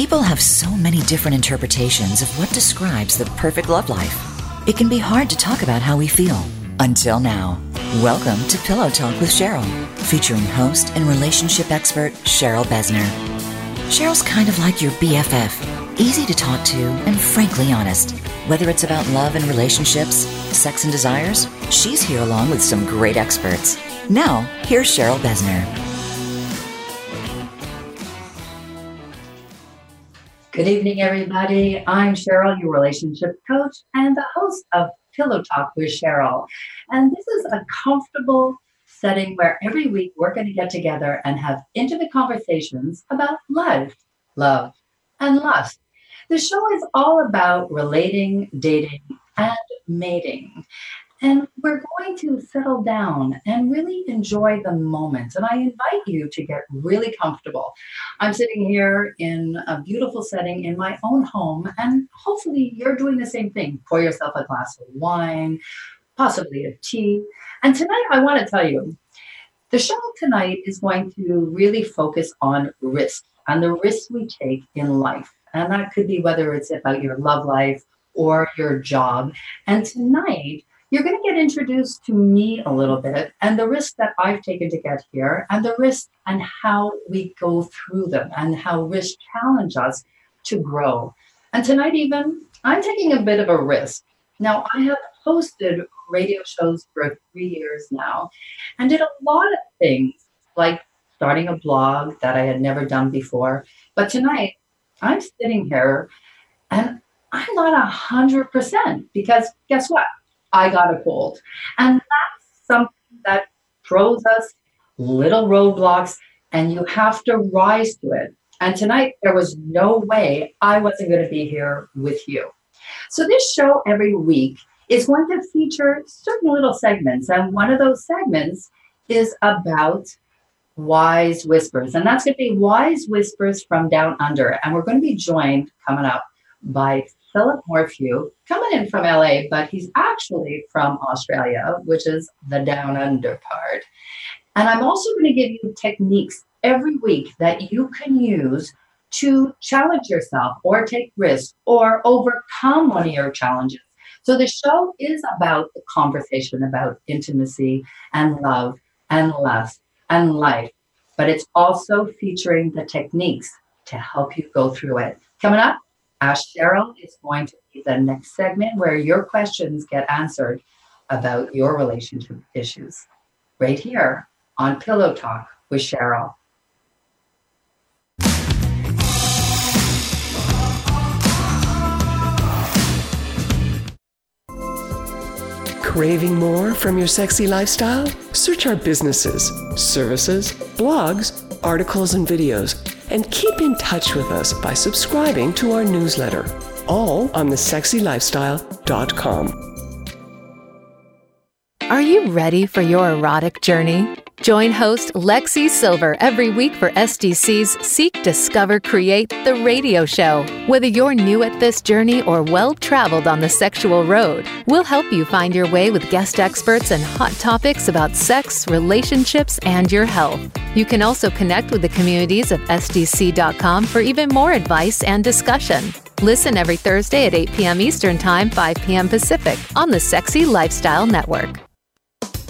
People have so many different interpretations of what describes the perfect love life. It can be hard to talk about how we feel. Until now. Welcome to Pillow Talk with Cheryl, featuring host and relationship expert Cheryl Besner. Cheryl's kind of like your BFF, easy to talk to and frankly honest. Whether it's about love and relationships, sex and desires, she's here along with some great experts. Now, here's Cheryl Besner. Good evening, everybody. I'm Cheryl, your relationship coach and the host of Pillow Talk with Cheryl. And this is a comfortable setting where every week we're going to get together and have intimate conversations about life, love, and lust. The show is all about relating, dating, and mating. And we're going to settle down and really enjoy the moment. And I invite you to get really comfortable. I'm sitting here in a beautiful setting in my own home, and hopefully you're doing the same thing. Pour yourself a glass of wine, possibly a tea. And tonight, I want to tell you the show tonight is going to really focus on risk and the risks we take in life. And that could be whether it's about your love life or your job. And tonight, you're going to get introduced to me a little bit and the risks that I've taken to get here and the risks and how we go through them and how risks challenge us to grow. And tonight, even, I'm taking a bit of a risk. Now, I have hosted radio shows for three years now and did a lot of things like starting a blog that I had never done before. But tonight, I'm sitting here and I'm not a hundred percent because guess what? I got a cold. And that's something that throws us little roadblocks, and you have to rise to it. And tonight, there was no way I wasn't going to be here with you. So, this show every week is going to feature certain little segments. And one of those segments is about wise whispers. And that's going to be wise whispers from down under. And we're going to be joined coming up by Philip Morphew, coming in from LA, but he's actually from Australia, which is the down under part. And I'm also going to give you techniques every week that you can use to challenge yourself or take risks or overcome one of your challenges. So the show is about the conversation about intimacy and love and lust and life, but it's also featuring the techniques to help you go through it. Coming up, Ask Cheryl is going to be the next segment where your questions get answered about your relationship issues. Right here on Pillow Talk with Cheryl. Craving more from your sexy lifestyle? Search our businesses, services, blogs, articles, and videos and keep in touch with us by subscribing to our newsletter, all on thesexylifestyle.com. Are you ready for your erotic journey? Join host Lexi Silver every week for SDC's Seek, Discover, Create, the radio show. Whether you're new at this journey or well traveled on the sexual road, we'll help you find your way with guest experts and hot topics about sex, relationships, and your health. You can also connect with the communities of SDC.com for even more advice and discussion. Listen every Thursday at 8 p.m. Eastern Time, 5 p.m. Pacific on the Sexy Lifestyle Network.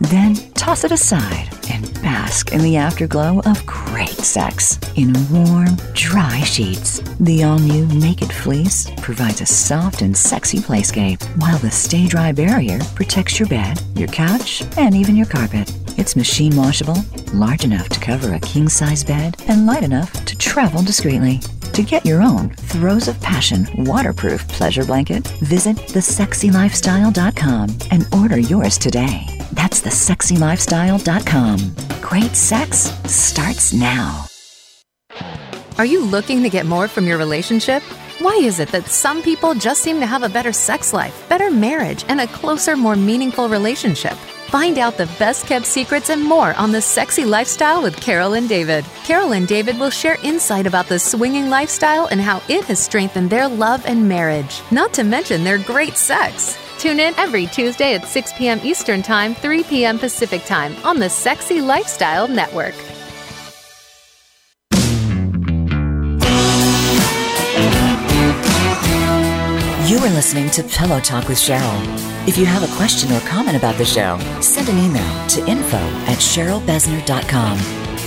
Then toss it aside and bask in the afterglow of great sex in warm, dry sheets. The all new Naked Fleece provides a soft and sexy playscape, while the Stay Dry barrier protects your bed, your couch, and even your carpet. It's machine washable, large enough to cover a king size bed, and light enough to travel discreetly. To get your own Throes of Passion waterproof pleasure blanket, visit thesexylifestyle.com and order yours today. That's thesexylifestyle.com. Great sex starts now. Are you looking to get more from your relationship? Why is it that some people just seem to have a better sex life, better marriage, and a closer, more meaningful relationship? Find out the best kept secrets and more on the sexy lifestyle with Carol and David. Carol and David will share insight about the swinging lifestyle and how it has strengthened their love and marriage, not to mention their great sex. Tune in every Tuesday at 6 p.m. Eastern Time, 3 p.m. Pacific Time on the Sexy Lifestyle Network. You are listening to Pillow Talk with Cheryl. If you have a question or comment about the show, send an email to info at CherylBesner.com.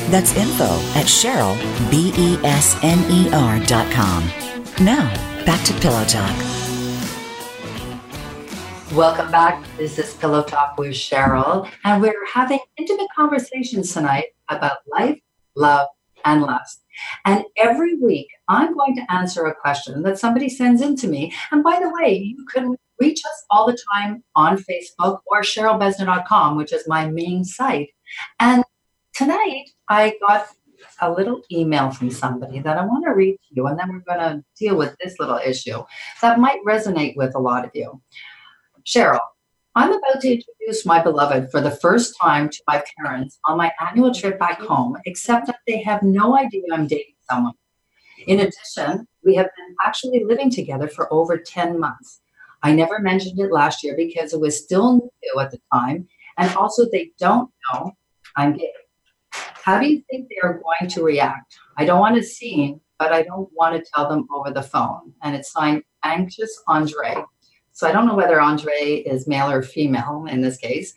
That's info at Cheryl, B E S N E R.com. Now, back to Pillow Talk. Welcome back. This is Pillow Talk with Cheryl, and we're having intimate conversations tonight about life, love, and lust. And every week, I'm going to answer a question that somebody sends in to me. And by the way, you can reach us all the time on Facebook or CherylBesner.com, which is my main site. And tonight, I got a little email from somebody that I want to read to you, and then we're going to deal with this little issue that might resonate with a lot of you. Cheryl, I'm about to introduce my beloved for the first time to my parents on my annual trip back home, except that they have no idea I'm dating someone. In addition, we have been actually living together for over 10 months. I never mentioned it last year because it was still new at the time, and also they don't know I'm gay. How do you think they are going to react? I don't want a scene, but I don't want to tell them over the phone. And it's signed Anxious Andre. So I don't know whether Andre is male or female in this case.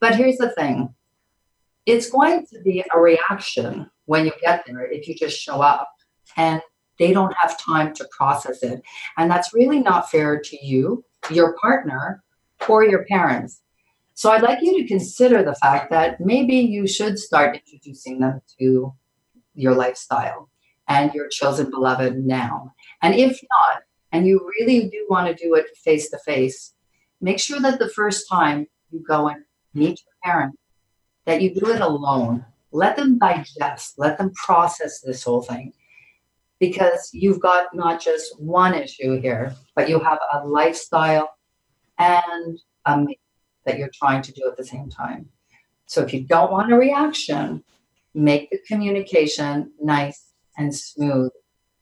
But here's the thing it's going to be a reaction when you get there if you just show up and they don't have time to process it. And that's really not fair to you, your partner, or your parents. So I'd like you to consider the fact that maybe you should start introducing them to your lifestyle and your chosen beloved now. And if not, and you really do want to do it face to face, make sure that the first time you go and meet your parent, that you do it alone. Let them digest, let them process this whole thing. Because you've got not just one issue here, but you have a lifestyle and a that you're trying to do at the same time. So if you don't want a reaction, make the communication nice and smooth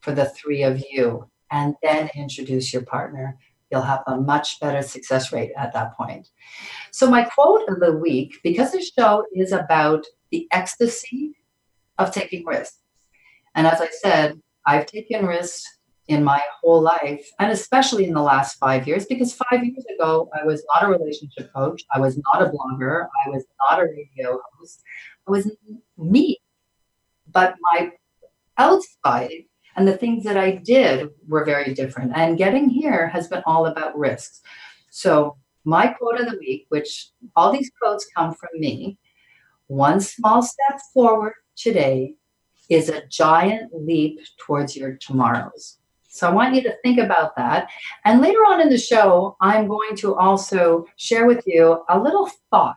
for the three of you and then introduce your partner. You'll have a much better success rate at that point. So, my quote of the week, because the show is about the ecstasy of taking risks. And as I said, I've taken risks in my whole life, and especially in the last five years, because five years ago, I was not a relationship coach, I was not a blogger, I was not a radio host, I was me. But my outside and the things that I did were very different. And getting here has been all about risks. So, my quote of the week, which all these quotes come from me one small step forward today is a giant leap towards your tomorrows. So I want you to think about that. And later on in the show, I'm going to also share with you a little thought,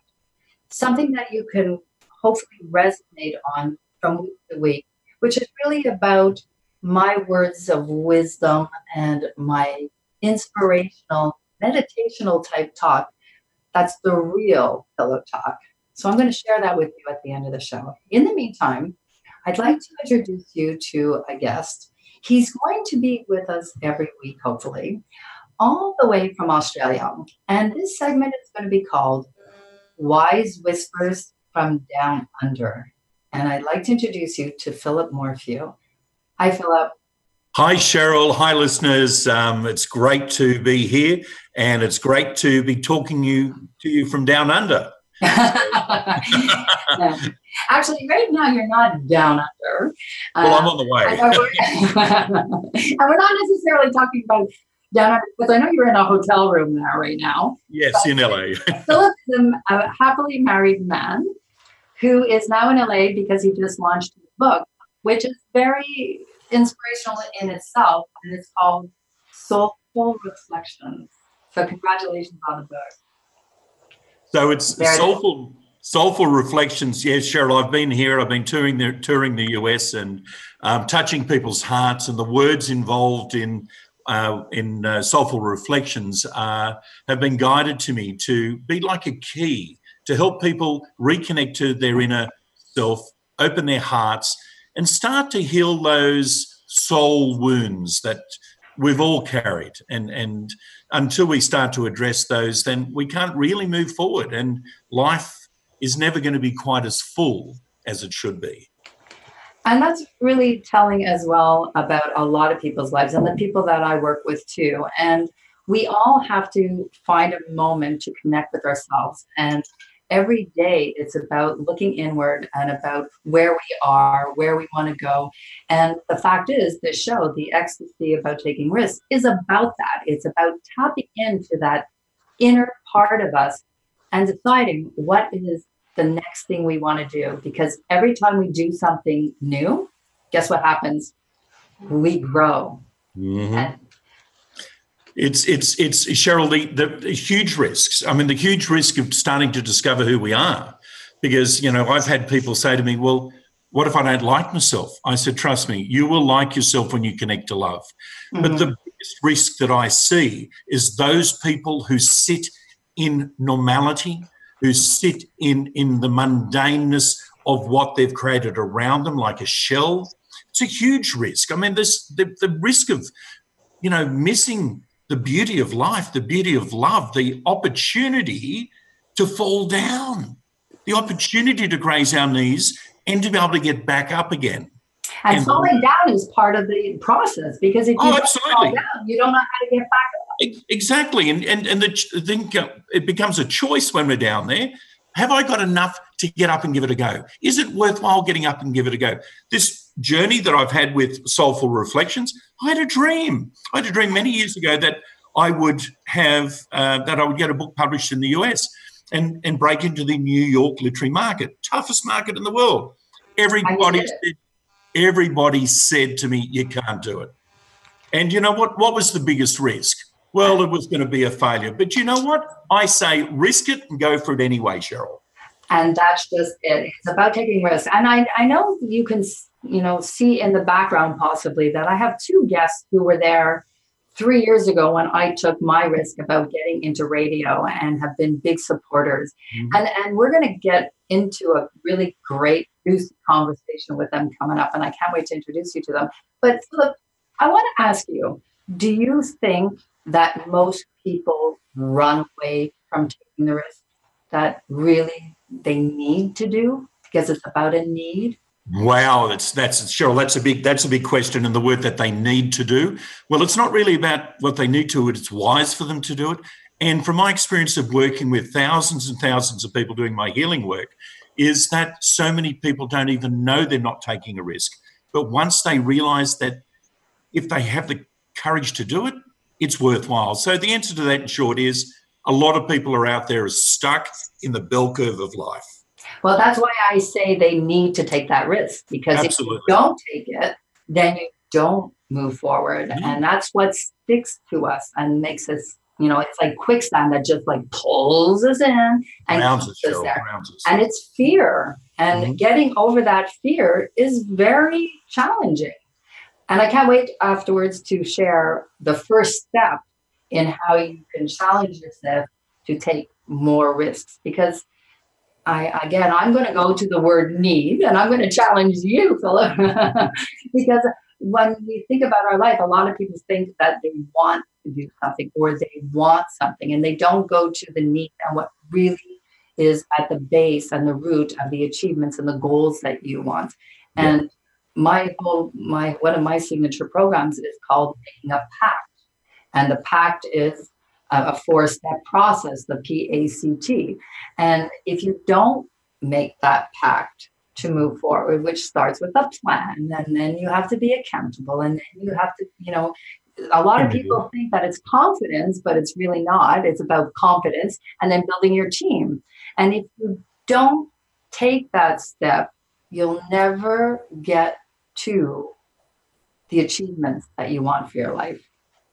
something that you can hopefully resonate on from week to week, which is really about my words of wisdom and my inspirational, meditational type talk. That's the real pillow talk. So I'm going to share that with you at the end of the show. In the meantime, I'd like to introduce you to a guest. He's going to be with us every week, hopefully, all the way from Australia. And this segment is going to be called Wise Whispers from Down Under. And I'd like to introduce you to Philip Morphew. Hi, Philip. Hi, Cheryl. Hi, listeners. Um, it's great to be here, and it's great to be talking you to you from down under. Actually, right now you're not down under. Well, uh, I'm on the way. and we're not necessarily talking about down under because I know you're in a hotel room now, right now. Yes, in LA. Philip is a happily married man who is now in LA because he just launched his book, which is very inspirational in itself, and it's called Soulful Reflections. So, congratulations on the book. So it's There soulful. Soulful Reflections. Yes, Cheryl, I've been here. I've been touring the touring the US and um, touching people's hearts, and the words involved in uh, in uh, Soulful Reflections uh, have been guided to me to be like a key to help people reconnect to their inner self, open their hearts, and start to heal those soul wounds that we've all carried. And and until we start to address those, then we can't really move forward. And life is never going to be quite as full as it should be. And that's really telling as well about a lot of people's lives and the people that I work with too. And we all have to find a moment to connect with ourselves. And every day it's about looking inward and about where we are, where we want to go. And the fact is, this show, The Ecstasy About Taking Risks, is about that. It's about tapping into that inner part of us and deciding what is the next thing we want to do. Because every time we do something new, guess what happens? We grow. Mm-hmm. And it's it's it's Cheryl the, the huge risks. I mean, the huge risk of starting to discover who we are, because you know I've had people say to me, "Well, what if I don't like myself?" I said, "Trust me, you will like yourself when you connect to love." Mm-hmm. But the biggest risk that I see is those people who sit in normality, who sit in, in the mundaneness of what they've created around them, like a shell. It's a huge risk. I mean, this the, the risk of, you know, missing the beauty of life, the beauty of love, the opportunity to fall down, the opportunity to graze our knees and to be able to get back up again. And, and falling down is part of the process because if oh, you oh, absolutely. down, you don't know how to get back up. Exactly, and and and the thing it becomes a choice when we're down there. Have I got enough to get up and give it a go? Is it worthwhile getting up and give it a go? This journey that I've had with Soulful Reflections, I had a dream. I had a dream many years ago that I would have uh, that I would get a book published in the US and and break into the New York literary market, toughest market in the world. Everybody said everybody said to me, You can't do it. And you know what? What was the biggest risk? Well, it was going to be a failure. But you know what? I say risk it and go for it anyway, Cheryl. And that's just it. It's about taking risks. And I, I know you can, you know, see in the background possibly that I have two guests who were there three years ago when I took my risk about getting into radio and have been big supporters. Mm-hmm. And, and we're going to get into a really great juicy conversation with them coming up. And I can't wait to introduce you to them. But Philip, I want to ask you do you think that most people run away from taking the risk that really they need to do because it's about a need? Wow, that's that's Cheryl. That's a big that's a big question, and the word that they need to do. Well, it's not really about what they need to. Do, it's wise for them to do it. And from my experience of working with thousands and thousands of people doing my healing work, is that so many people don't even know they're not taking a risk. But once they realize that if they have the courage to do it, it's worthwhile. So the answer to that in short is a lot of people are out there are stuck in the bell curve of life. Well, that's why I say they need to take that risk because Absolutely. if you don't take it, then you don't move forward. Mm-hmm. And that's what sticks to us and makes us, you know, it's like quicksand that just like pulls us in and Rounds keeps us there. And it's fear. And mm-hmm. getting over that fear is very challenging. And I can't wait afterwards to share the first step in how you can challenge yourself to take more risks. Because I again I'm going to go to the word need and I'm going to challenge you Philip. Because when we think about our life a lot of people think that they want to do something or they want something and they don't go to the need. And what really is at the base and the root of the achievements and the goals that you want. And my whole my one of my signature programs is called making a pact. And the pact is a, a four step process the p-a-c-t and if you don't make that pact to move forward which starts with a plan and then you have to be accountable and then you have to you know a lot of people think that it's confidence but it's really not. It's about confidence and then building your team. And if you don't take that step you'll never get to the achievements that you want for your life.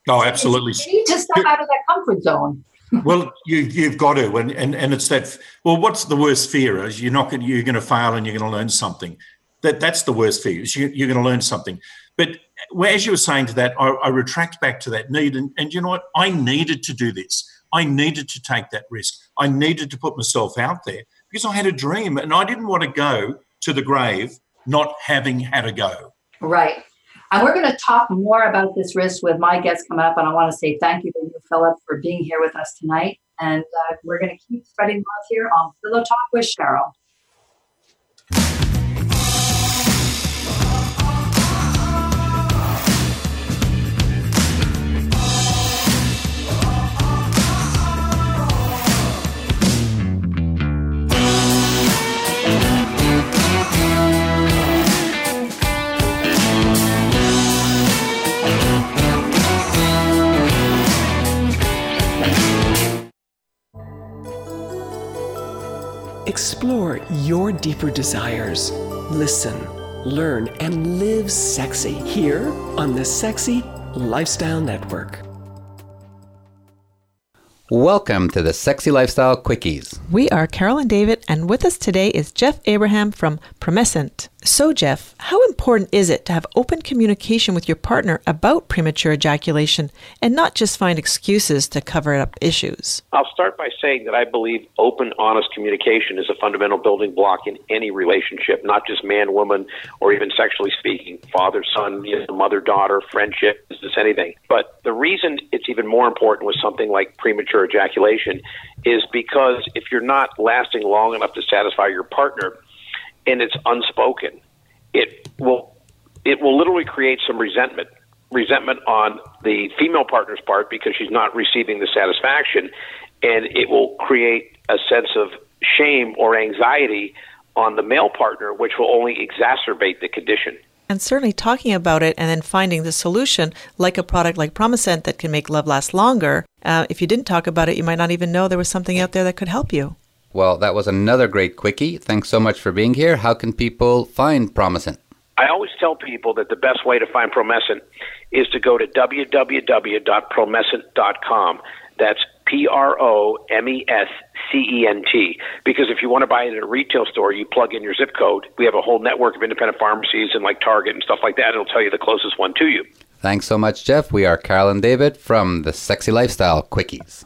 Oh, absolutely. You need to step out of that comfort zone. well, you, you've got to, and, and and it's that. Well, what's the worst fear? Is you're not going, you're going to fail, and you're going to learn something. That that's the worst fear. Is you, you're going to learn something. But as you were saying to that, I, I retract back to that need, and, and you know what? I needed to do this. I needed to take that risk. I needed to put myself out there because I had a dream, and I didn't want to go to the grave not having had a go. Right. And we're going to talk more about this risk with my guests coming up. And I want to say thank you to you, Philip, for being here with us tonight. And uh, we're going to keep spreading love here on Pillow Talk with Cheryl. Explore your deeper desires. Listen, learn, and live sexy here on the Sexy Lifestyle Network. Welcome to the Sexy Lifestyle Quickies. We are Carol and David, and with us today is Jeff Abraham from Promescent. So, Jeff, how important is it to have open communication with your partner about premature ejaculation and not just find excuses to cover up issues? I'll start by saying that I believe open, honest communication is a fundamental building block in any relationship, not just man woman or even sexually speaking, father son, you know, mother daughter, friendship, business, anything. But the reason it's even more important with something like premature ejaculation is because if you're not lasting long enough to satisfy your partner, and it's unspoken, it will it will literally create some resentment resentment on the female partner's part because she's not receiving the satisfaction and it will create a sense of shame or anxiety on the male partner which will only exacerbate the condition and certainly talking about it and then finding the solution, like a product like Promescent that can make love last longer. Uh, if you didn't talk about it, you might not even know there was something out there that could help you. Well, that was another great quickie. Thanks so much for being here. How can people find Promescent? I always tell people that the best way to find Promescent is to go to www.promescent.com. That's P R O M E S C E N T. Because if you want to buy it at a retail store, you plug in your zip code. We have a whole network of independent pharmacies and like Target and stuff like that. It'll tell you the closest one to you. Thanks so much, Jeff. We are Carol and David from the Sexy Lifestyle Quickies.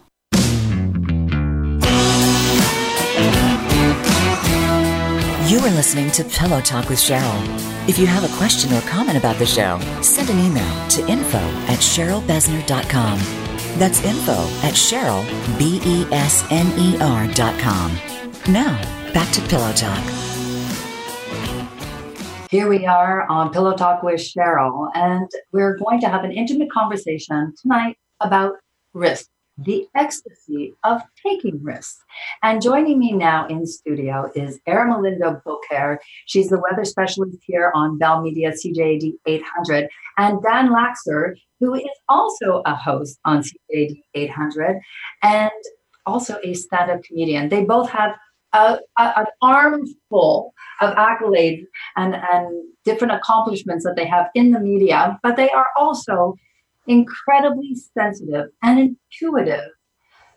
You are listening to Pillow Talk with Cheryl. If you have a question or comment about the show, send an email to info at cherylbesner.com. That's info at cheryl, B-E-S-N-E-R dot com. Now, back to Pillow Talk. Here we are on Pillow Talk with Cheryl, and we're going to have an intimate conversation tonight about risk the ecstasy of taking risks. And joining me now in studio is Ermelinda Beaucaire. She's the weather specialist here on Bell Media CJAD 800, and Dan Laxer, who is also a host on CJAD 800 and also a stand-up comedian. They both have a, a, an armful of accolades and, and different accomplishments that they have in the media, but they are also incredibly sensitive and intuitive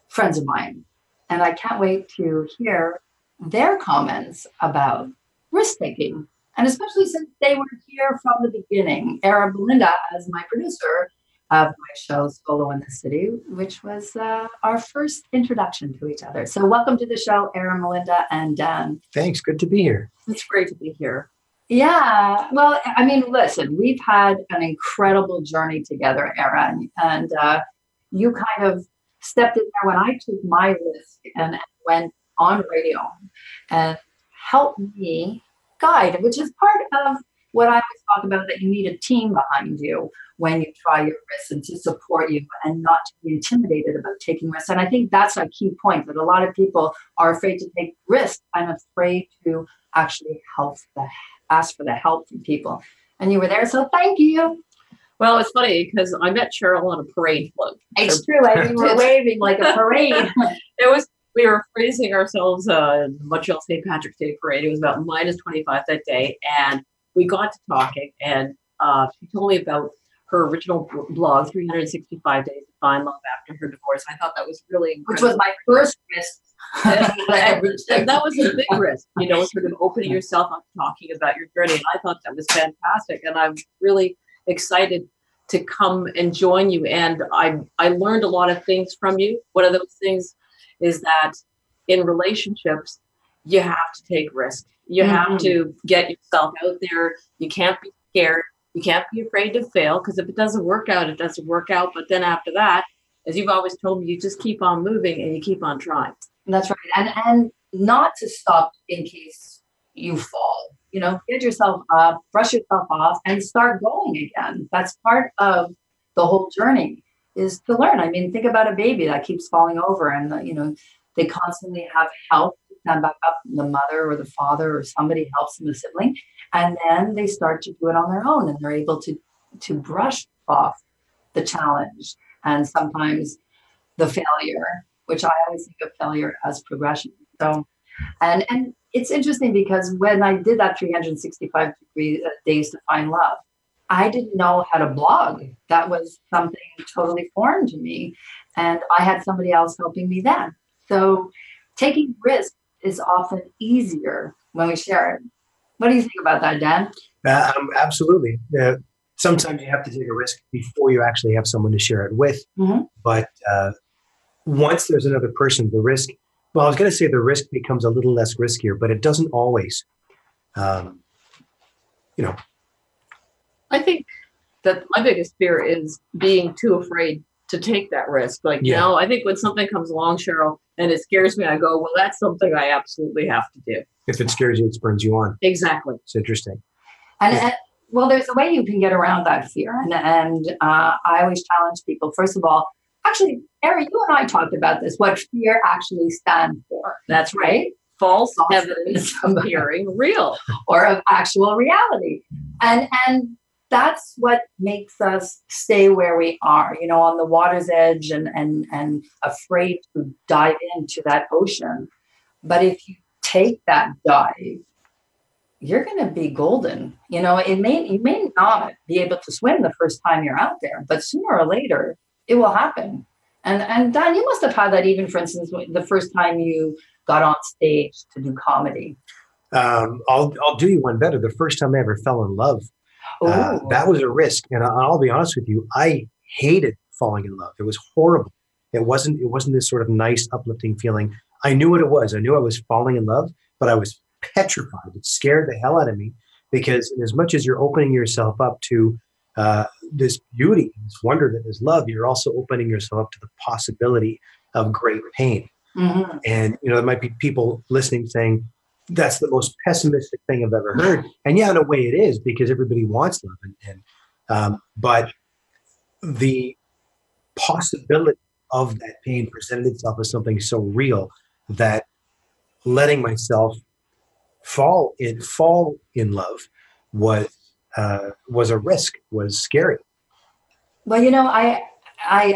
friends of mine. And I can't wait to hear their comments about risk taking. And especially since they were here from the beginning. Ermelinda, as my producer of my show, Solo in the City, which was uh, our first introduction to each other. So, welcome to the show, Ermelinda, and Dan. Thanks. Good to be here. It's great to be here. Yeah. Well, I mean, listen, we've had an incredible journey together, Aaron, and uh, you kind of stepped in there when I took my risk and went on radio and helped me guide, which is part of what I always talk about is that you need a team behind you when you try your risks and to support you and not to be intimidated about taking risks. And I think that's a key point that a lot of people are afraid to take risks and afraid to actually help the ask for the help from people. And you were there, so thank you. Well, it's funny because I met Cheryl on a parade float. It's so, true. I were waving like a parade. it was we were freezing ourselves uh Montreal St. Patrick's Day parade. It was about minus 25 that day. And we got to talking and uh, she told me about her original blog, 365 Days to find love after her divorce. I thought that was really which was my first risk. and that was a big risk, you know, sort of opening yourself up, talking about your journey. And I thought that was fantastic. And I'm really excited to come and join you. And I I learned a lot of things from you. One of those things is that in relationships, you have to take risks. You Mhm. have to get yourself out there. You can't be scared. You can't be afraid to fail because if it doesn't work out, it doesn't work out. But then after that, as you've always told me, you just keep on moving and you keep on trying. That's right. And and not to stop in case you fall. You know, get yourself up, brush yourself off, and start going again. That's part of the whole journey is to learn. I mean, think about a baby that keeps falling over and you know, they constantly have help stand back up, the mother or the father or somebody helps them, sibling, and then they start to do it on their own and they're able to to brush off the challenge and sometimes the failure, which I always think of failure as progression. So, and and it's interesting because when I did that 365 degree uh, days to find love, I didn't know how to blog. That was something totally foreign to me, and I had somebody else helping me then. So, taking risks is often easier when we share it. What do you think about that, Dan? Uh, um, absolutely. Uh, sometimes you have to take a risk before you actually have someone to share it with. Mhm. But uh, once there's another person, the risk, well, I was going to say the risk becomes a little less riskier, but it doesn't always. Um, you know, I think that my biggest fear is being too afraid to take that risk. Like, you know, I think when something comes along, Cheryl, and it scares me, I go, well, that's something I absolutely have to do. if it scares you, it spurns you on. Exactly. It's interesting. And, Yeah. and well, there's a way you can get around that fear. And, and uh, I always challenge people, first of all, actually, Eric, you and I talked about this, what fear actually stands for. That's right. False False evidence evidence. appearing real. or of actual reality. And and that's what makes us stay where we are, you know, on the water's edge and and and afraid to dive into that ocean. But if you take that dive, you're going to be golden. You know, it may you may not be able to swim the first time you're out there, but sooner or later it will happen. And and Dan, you must have had that even, for instance, the first time you got on stage to do comedy. Um, I'll, I'll do you one better. The first time I ever fell in love, uh, that was a risk. And I'll be honest with you, I hated falling in love. It was horrible. It wasn't. It wasn't this sort of nice, uplifting feeling. I knew what it was. I knew I was falling in love, but I was petrified. It scared the hell out of me because, as much as you're opening yourself up to uh, this beauty, this wonder that is love, you're also opening yourself up to the possibility of great pain. Mhm. And you know, there might be people listening saying, "That's the most pessimistic thing I've ever heard." And yeah, in a way, it is because everybody wants love, and, and um, but the possibility of that pain presented itself as something so real that letting myself fall in fall in love was uh, was a risk, was scary. Well, you know, I, I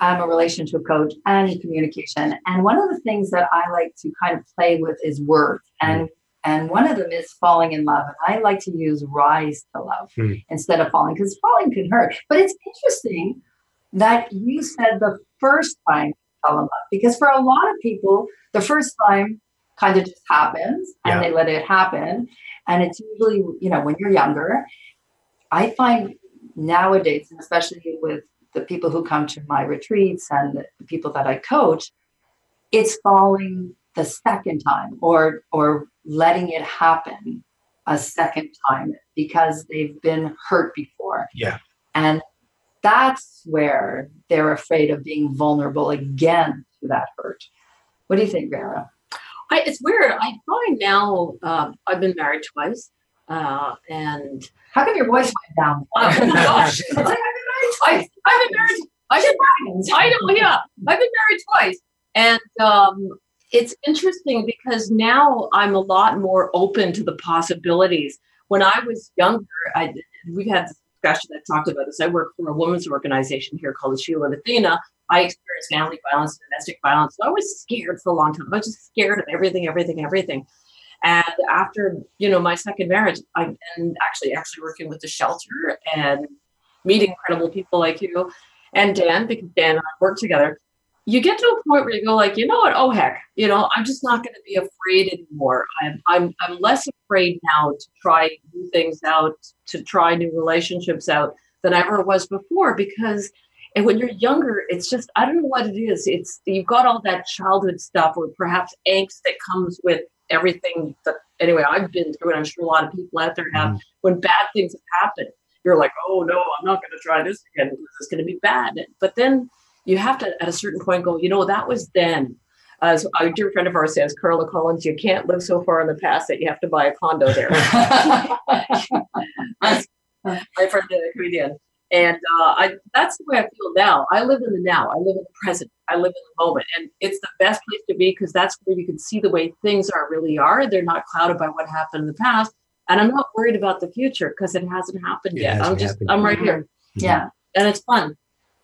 I am a relationship coach and communication, and one of the things that I like to kind of play with is words, and and one of them is falling in love, and I like to use rise to love Mm. instead of falling because falling can hurt. But it's interesting that you said the first time fell in love because for a lot of people, the first time kind of just happens and Yeah. they let it happen, and it's usually you know when you're younger. I find nowadays, and especially with the people who come to my retreats and the people that I coach, it's falling the second time or or letting it happen a second time because they've been hurt before. Yeah. And that's where they're afraid of being vulnerable again to that hurt. What do you think, Vera? I, it's weird. I find now um, I've been married twice, uh, and How come your voice went down? Oh, my gosh. I. I've been married. I did. I know. Yeah, I've been married twice, and um, it's interesting because now I'm a lot more open to the possibilities. When I was younger, I we've had this discussion that talked about this. I work for a women's organization here called the Shield of Athena. I experienced family violence, domestic violence. So I was scared for a long time. I was just scared of everything, everything, everything. And after you know my second marriage, I've been actually actually working with the shelter and meeting incredible people like you. and Dan, because Dan and I work together, you get to a point where you go like, you know what? Oh heck, you know, I'm just not going to be afraid anymore. I'm I'm I'm less afraid now to try new things out, to try new relationships out than I ever was before because and when you're younger, it's just I don't know what it is. It's you've got all that childhood stuff or perhaps angst that comes with everything that anyway I've been through, and I'm sure a lot of people out there have. Mm. When bad things have happened, you're like, oh no, I'm not going to try this again because it's going to be bad. But then you have to at a certain point go, you know, that was then. As a dear friend of ours says, Carla Collins, you can't live so far in the past that you have to buy a condo there. my friend, the comedian. And uh, I, that's the way I feel now. I live in the now. I live in the present. I live in the moment. And it's the best place to be because that's where you can see the way things are really are. They're not clouded by what happened in the past. And I'm not worried about the future because it hasn't happened It yet. hasn't I'm just, happened I'm right here. Mm-hmm. Yeah. And it's fun.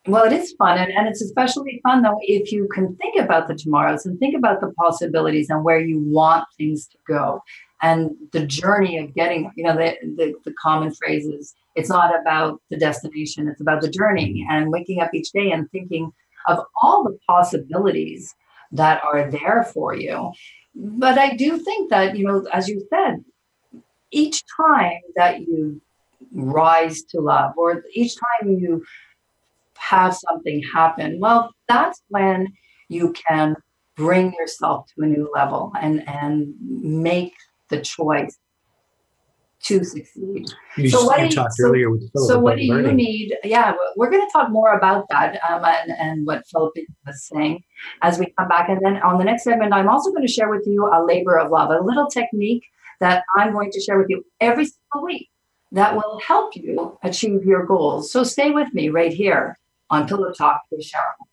Well, it is fun. And, and it's especially fun, though, if you can think about the tomorrows and think about the possibilities and where you want things to go and the journey of getting, you know, the, the, the common phrases. It's not about the destination, it's about the journey mm-hmm. and waking up each day and thinking of all the possibilities that are there for you. But I do think that, you know, as you said, each time that you rise to love or each time you have something happen, well, that's when you can bring yourself to a new level and and make the choice to succeed. You, So what you talked so- earlier with Philip So what do you need? Yeah, we- we're going to talk more about that um, and, and what Philip was saying as we come back. And then on the next segment, I'm also going to share with you a labor of love, a little technique that I'm going to share with you every single week that will help you achieve your goals. So stay with me right here on Pillow Talk with Cheryl.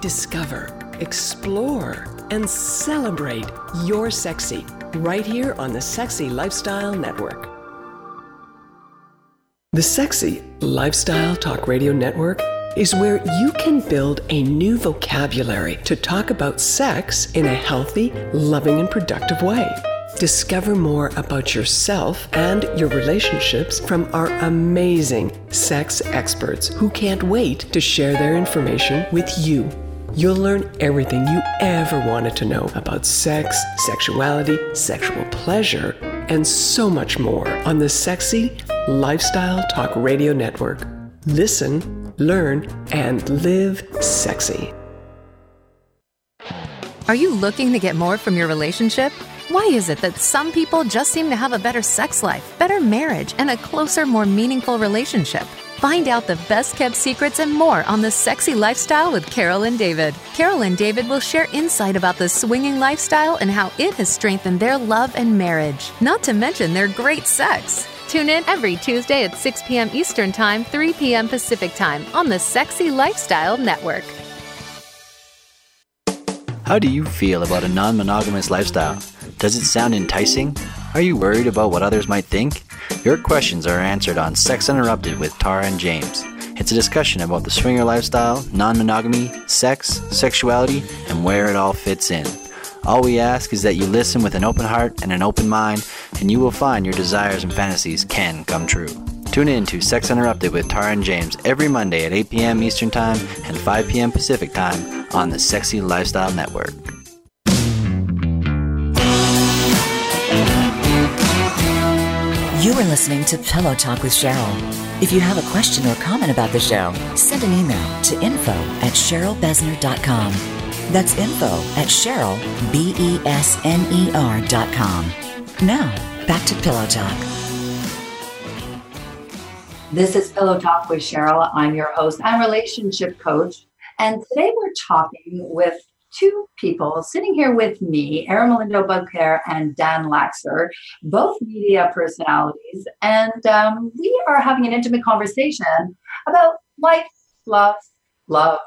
Discover, explore, and celebrate your sexy right here on the Sexy Lifestyle Network. The Sexy Lifestyle Talk Radio Network is where you can build a new vocabulary to talk about sex in a healthy, loving, and productive way. Discover more about yourself and your relationships from our amazing sex experts who can't wait to share their information with you. You'll learn everything you ever wanted to know about sex, sexuality, sexual pleasure, and so much more on the Sexy Lifestyle Talk Radio Network. Listen, learn, and live sexy. Are you looking to get more from your relationship? Why is it that some people just seem to have a better sex life, better marriage, and a closer, more meaningful relationship? Find out the best kept secrets and more on the sexy lifestyle with Carol and David. Carol and David will share insight about the swinging lifestyle and how it has strengthened their love and marriage, not to mention their great sex. Tune in every Tuesday at 6 p.m. Eastern Time, 3 p.m. Pacific Time on the Sexy Lifestyle Network. How do you feel about a non monogamous lifestyle? Does it sound enticing? Are you worried about what others might think? Your questions are answered on Sex Interrupted with Tara and James. It's a discussion about the swinger lifestyle, non monogamy, sex, sexuality, and where it all fits in. All we ask is that you listen with an open heart and an open mind, and you will find your desires and fantasies can come true. Tune in to Sex Interrupted with Tara and James every Monday at 8 p.m. Eastern Time and 5 p.m. Pacific Time on the Sexy Lifestyle Network. You are listening to Pillow Talk with Cheryl. If you have a question or comment about the show, send an email to info at cherylbesner.com. That's info at cheryl, B-E-S-N-E-R dot com. Now, back to Pillow Talk. This is Pillow Talk with Cheryl. I'm your host and relationship coach. And today we're talking with two people sitting here with me, Ermelinda Beaucaire and Dan Laxer, both media personalities. And um, we are having an intimate conversation about life, love, love.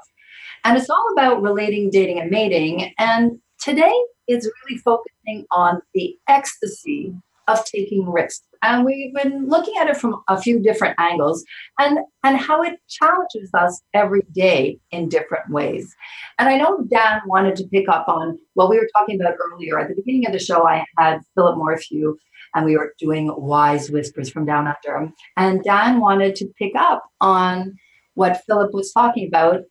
And it's all about relating, dating, and mating. And today is really focusing on the ecstasy of taking risks. and we've been looking at it from a few different angles and and how it challenges us every day in different ways and i know dan wanted to pick up on what we were talking about earlier at the beginning of the show i had philip morphew and we were doing wise whispers from down under and dan wanted to pick up on what philip was talking about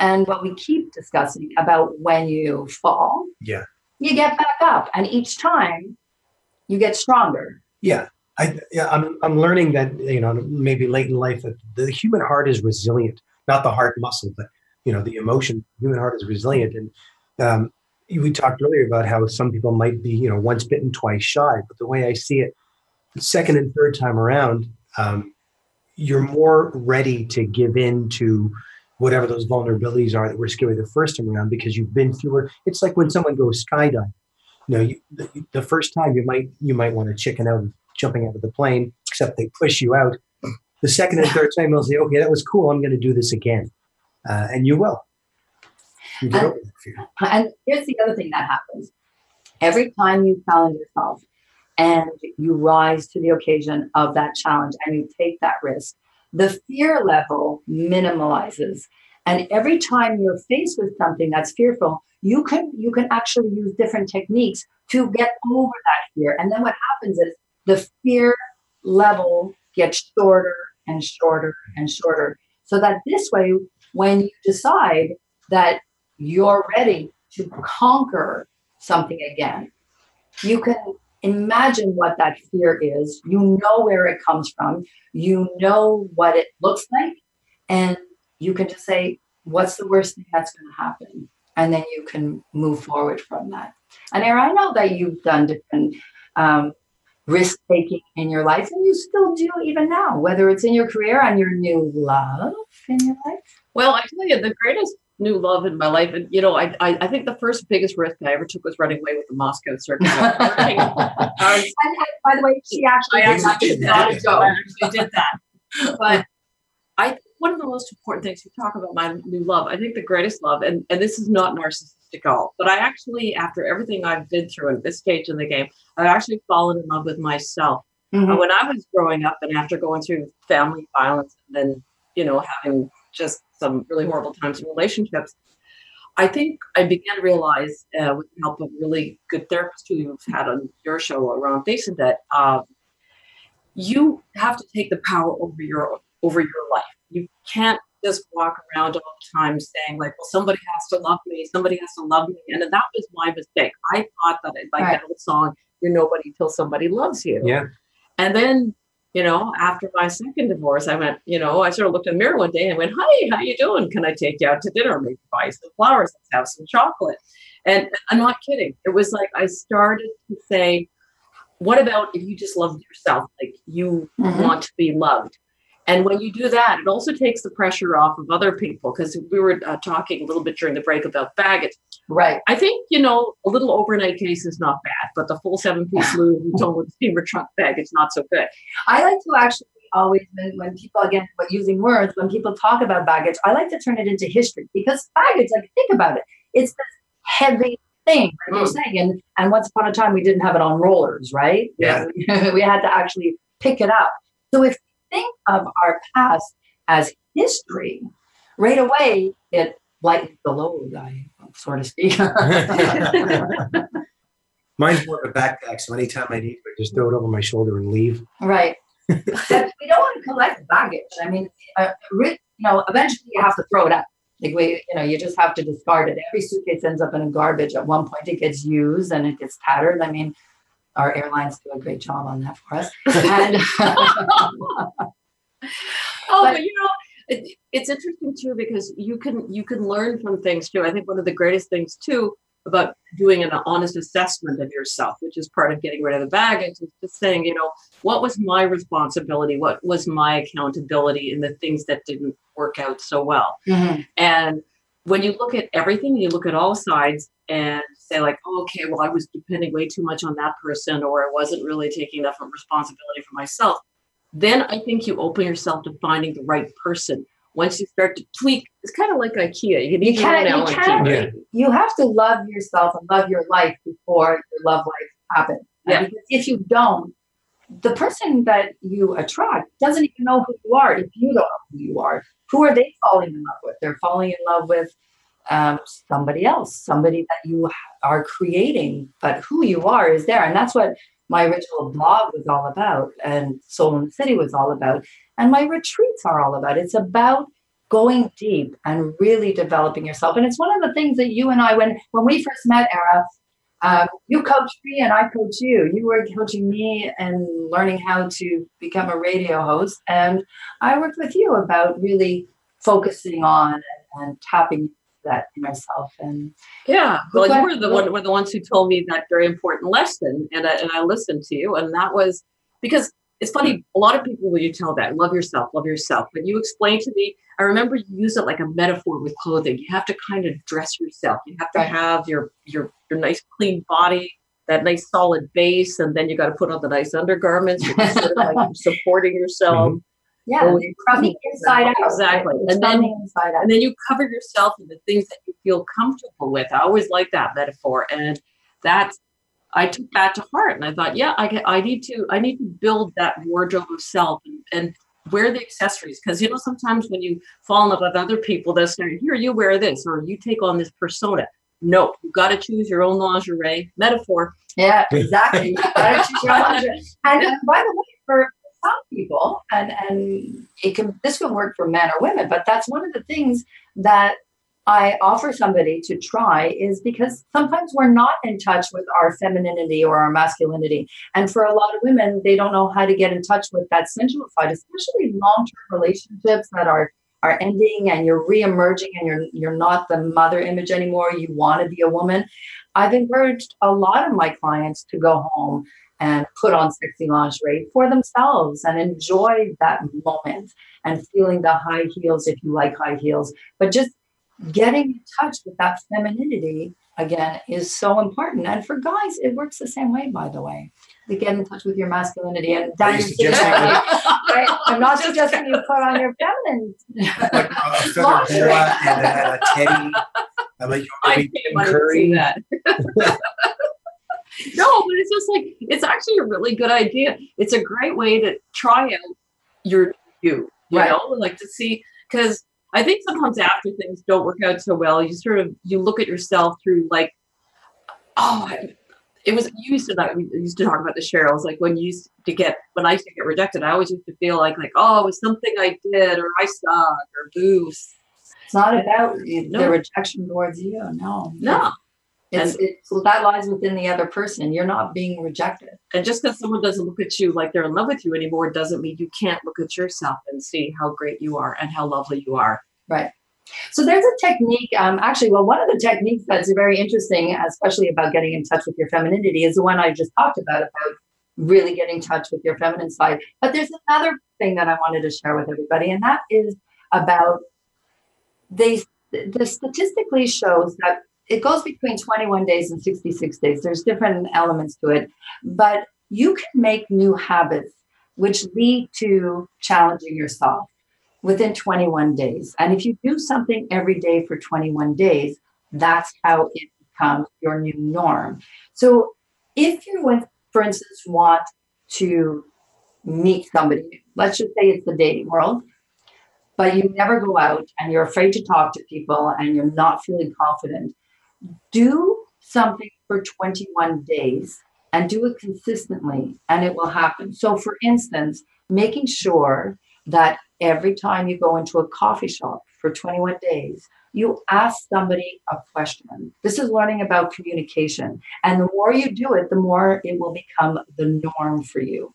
and what we keep discussing about when you fall Yeah. you get back up and each time you get stronger Yeah. I, yeah, I'm, I'm learning that, you know, maybe late in life that the human heart is resilient, not the heart muscle, but, you know, the emotion, human heart is resilient. And um, we talked earlier about how some people might be, you know, once bitten, twice shy. But the way I see it, second and third time around, um, you're more ready to give in to whatever those vulnerabilities are that were scary the first time around because you've been through it. It's like when someone goes skydiving. You know, you, the, the first time you might you might want to chicken out of jumping out of the plane, except they push you out. The second and third time you'll say, "Okay, that was cool. I'm going to do this again," uh, and you will. You get over that fear. And here's the other thing that happens every time you challenge yourself and you rise to the occasion of that challenge and you take that risk, the fear level minimalizes. And every time you're faced with something that's fearful, you can you can actually use different techniques to get over that fear. And then what happens is the fear level gets shorter and shorter and shorter. So that this way, when you decide that you're ready to conquer something again, you can imagine what that fear is. You know where it comes from. You know what it looks like. And you can just say, what's the worst thing that's going to happen? And then you can move forward from that. And Aaron, I know that you've done different um, risk taking in your life, and you still do even now, whether it's in your career and your new love in your life. Well, I tell you, the greatest new love in my life, and you know, I, I, I think the first biggest risk I ever took was running away with the Moscow Circus. I And, by the way, she actually I did actually that. did that. I actually did that. But I one of the most important things you talk about my new love. I think the greatest love, and, and this is not narcissistic at all, but I actually, after everything I've been through at this stage in the game, I've actually fallen in love with myself. Mhm. Uh, when I was growing up and after going through family violence and then, you know, having just some really horrible times in relationships, I think I began to realize, uh, with the help of really good therapists who you've had on your show around facing that, um, you have to take the power over your over your life. You can't just walk around all the time saying like, "Well, somebody has to love me. Somebody has to love me," and that was my mistake. I thought that like Right. that old song, "You're nobody till somebody loves you." Yeah. And then, you know, after my second divorce, I went, you know, I sort of looked in the mirror one day and went, "Hi, how you doing? Can I take you out to dinner? Maybe buy some flowers. Let's have some chocolate." And I'm not kidding. It was like I started to say, "What about if you just loved yourself? Like you Mhm. want to be loved." And when you do that, it also takes the pressure off of other people because we were uh, talking a little bit during the break about baggage. Right. I think, you know, a little overnight case is not bad, but the full seven piece Louis Vuitton with steamer trunk bag it's not so good. I like to actually always, when, when people, again, but using words, when people talk about baggage, I like to turn it into history because baggage, like, think about it. It's this heavy thing, like you're mm. saying. And, and once upon a time, we didn't have it on rollers, right? Yeah. we had to actually pick it up. So if we think of our past as history, right away, it lightens the load, I so to speak. Mine's more of a backpack, so anytime I need to, I just throw it over my shoulder and leave. Right. we don't want to collect baggage. I mean, uh, re- you know, eventually you have to throw it out. Like we, you know, you just have to discard it. Every suitcase ends up in a garbage. At one point, it gets used and it gets tattered. I mean, our airlines do a great job on that for us. And Oh, But- but you know, it, it's interesting too because you can you can learn from things too. I think one of the greatest things too about doing an honest assessment of yourself, which is part of getting rid of the baggage, is just saying, you know, what was my responsibility? What was my accountability in the things that didn't work out so well? Mm-hmm. And when you look at everything, you look at all sides and say, like, oh, okay, well, I was depending way too much on that person, or I wasn't really taking enough responsibility for myself. Then I think you open yourself to finding the right person. Once you start to tweak, it's kind of like IKEA. You can you eat your own can't, you can't, Yeah. you have to love yourself and love your life before your love life happens. Yeah. Because if you don't, the person that you attract doesn't even know who you are if you don't know who you are. Who are they falling in love with? They're falling in love with um, somebody else, somebody that you are creating, but who you are is there. And that's what my original blog was all about, and Soul in the City was all about, and my retreats are all about. It's about going deep and really developing yourself. And it's one of the things that you and I, when when we first met, Era, um, you coached me and I coached you. You were coaching me and learning how to become a radio host. And I worked with you about really focusing on and, and tapping that inner self. And yeah, well, you were the one were the ones who told me that very important lesson, and I, and I listened to you, and that was because it's funny. A lot of people will you tell that love yourself, love yourself, but you explained to me. I remember you use it like a metaphor with clothing. You have to kind of dress yourself. You have to have your your your nice clean body, that nice solid base, and then you got to put on the nice undergarments. You're sort of like supporting yourself. Mm-hmm. Yeah, from the inside out. Exactly. And then, the inside out. and then you cover yourself in the things that you feel comfortable with. I always like that metaphor. And that's, I took that to heart and I thought, yeah, I, I need to, I need to build that wardrobe of self and, and wear the accessories. Cause you know, sometimes when you fall in love with other people, they'll say, here, you wear this, or you take on this persona. No, you got to choose your own lingerie metaphor. Yeah, exactly. You gotta choose your lingerie. And, and by the way, for some people, and and it can this can work for men or women, but that's one of the things that I offer somebody to try is because sometimes we're not in touch with our femininity or our masculinity. And for a lot of women, they don't know how to get in touch with that sensual side, especially long-term relationships that are are ending and you're re-emerging and you're you're not the mother image anymore. You want to be a woman. I've encouraged a lot of my clients to go home and put on sexy lingerie for themselves and enjoy that moment and feeling the high heels if you like high heels. But just getting in touch with that femininity again is so important. And for guys, it works the same way, by the way. To get in touch with your masculinity. And you Danny, suggesting right? I'm not suggesting you put on your feminine. like uh, a feather boa and a, a teddy. I like I can't to see curry. that. no, but it's just like it's actually a really good idea. It's a great way to try out your you, you Right. know, like to see because I think sometimes after things don't work out so well, you sort of you look at yourself through like, oh, I, it was you used to that we used to talk about the Cheryl. like when you used to get when I used to get rejected, I always used to feel like like oh, it was something I did or I suck or boost. It's not about the rejection towards you. No. No. It's, it's well, that lies within the other person. You're not being rejected. And just because someone doesn't look at you like they're in love with you anymore doesn't mean you can't look at yourself and see how great you are and how lovely you are. Right. So there's a technique. Um, actually, well, one of the techniques that's very interesting, especially about getting in touch with your femininity, is the one I just talked about about really getting in touch with your feminine side. But there's another thing that I wanted to share with everybody, and that is about they. The statistically shows that it goes between 21 days and 66 days. There's different elements to it, but you can make new habits which lead to challenging yourself within 21 days. And if you do something every day for 21 days, that's how it becomes your new norm. So if you, for instance, want to meet somebody, let's just say it's the dating world, but you never go out and you're afraid to talk to people and you're not feeling confident, do something for 21 days and do it consistently and it will happen. So, for instance, making sure that every time you go into a coffee shop for 21 days, you ask somebody a question. This is learning about communication. And the more you do it, the more it will become the norm for you.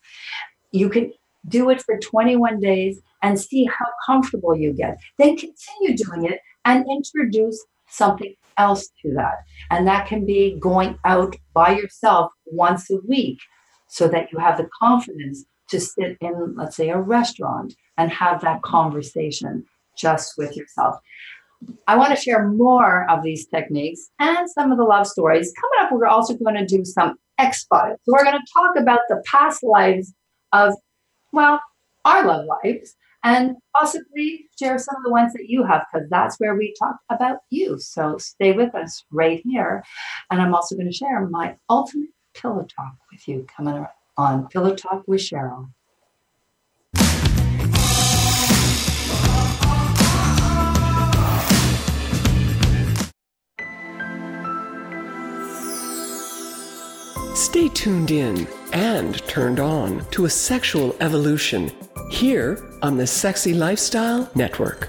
You can do it for 21 days and see how comfortable you get. Then continue doing it and introduce something else to that. And that can be going out by yourself once a week so that you have the confidence to sit in, let's say, a restaurant and have that conversation just with yourself. I want to share more of these techniques and some of the love stories. Coming up, we're also going to do some Files. So, we're going to talk about the past lives of, well, our love lives and possibly share some of the ones that you have because that's where we talk about you. So, stay with us right here. And I'm also going to share my ultimate pillow talk with you coming on Pillow Talk with Cheryl. Stay tuned in and turned on to a sexual evolution here on the Sexy Lifestyle Network.